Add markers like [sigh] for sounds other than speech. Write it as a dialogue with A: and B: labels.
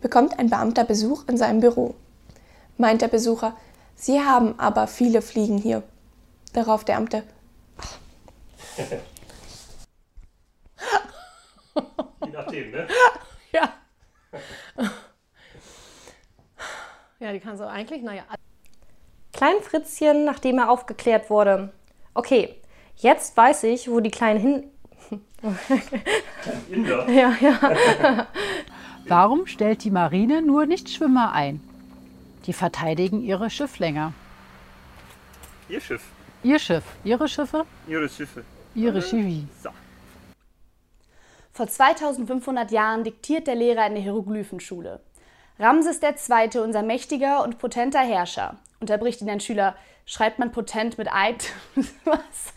A: bekommt ein Beamter Besuch in seinem Büro. Meint der Besucher, Sie haben aber viele Fliegen hier. Darauf der Beamte, [laughs]
B: Je nachdem, ne? [laughs]
C: Ja. [laughs] Ja, die kannst du eigentlich, naja. Klein Fritzchen, nachdem er aufgeklärt wurde. Okay, jetzt weiß ich, wo die Kleinen hin.
B: Inder.
C: Ja, ja.
D: Warum stellt die Marine nur Nichtschwimmer ein? Die verteidigen ihre Schifflänger.
B: Ihr Schiff.
D: Ihr Schiff, ihre Schiffe,
B: Ihre Schiffe.
D: ihre Schiffe.
B: So.
E: Vor 2500 Jahren diktiert der Lehrer in der Hieroglyphenschule. Ramses II., unser mächtiger und potenter Herrscher, unterbricht ihn ein Schüler. Schreibt man potent mit Eid? [laughs] Was?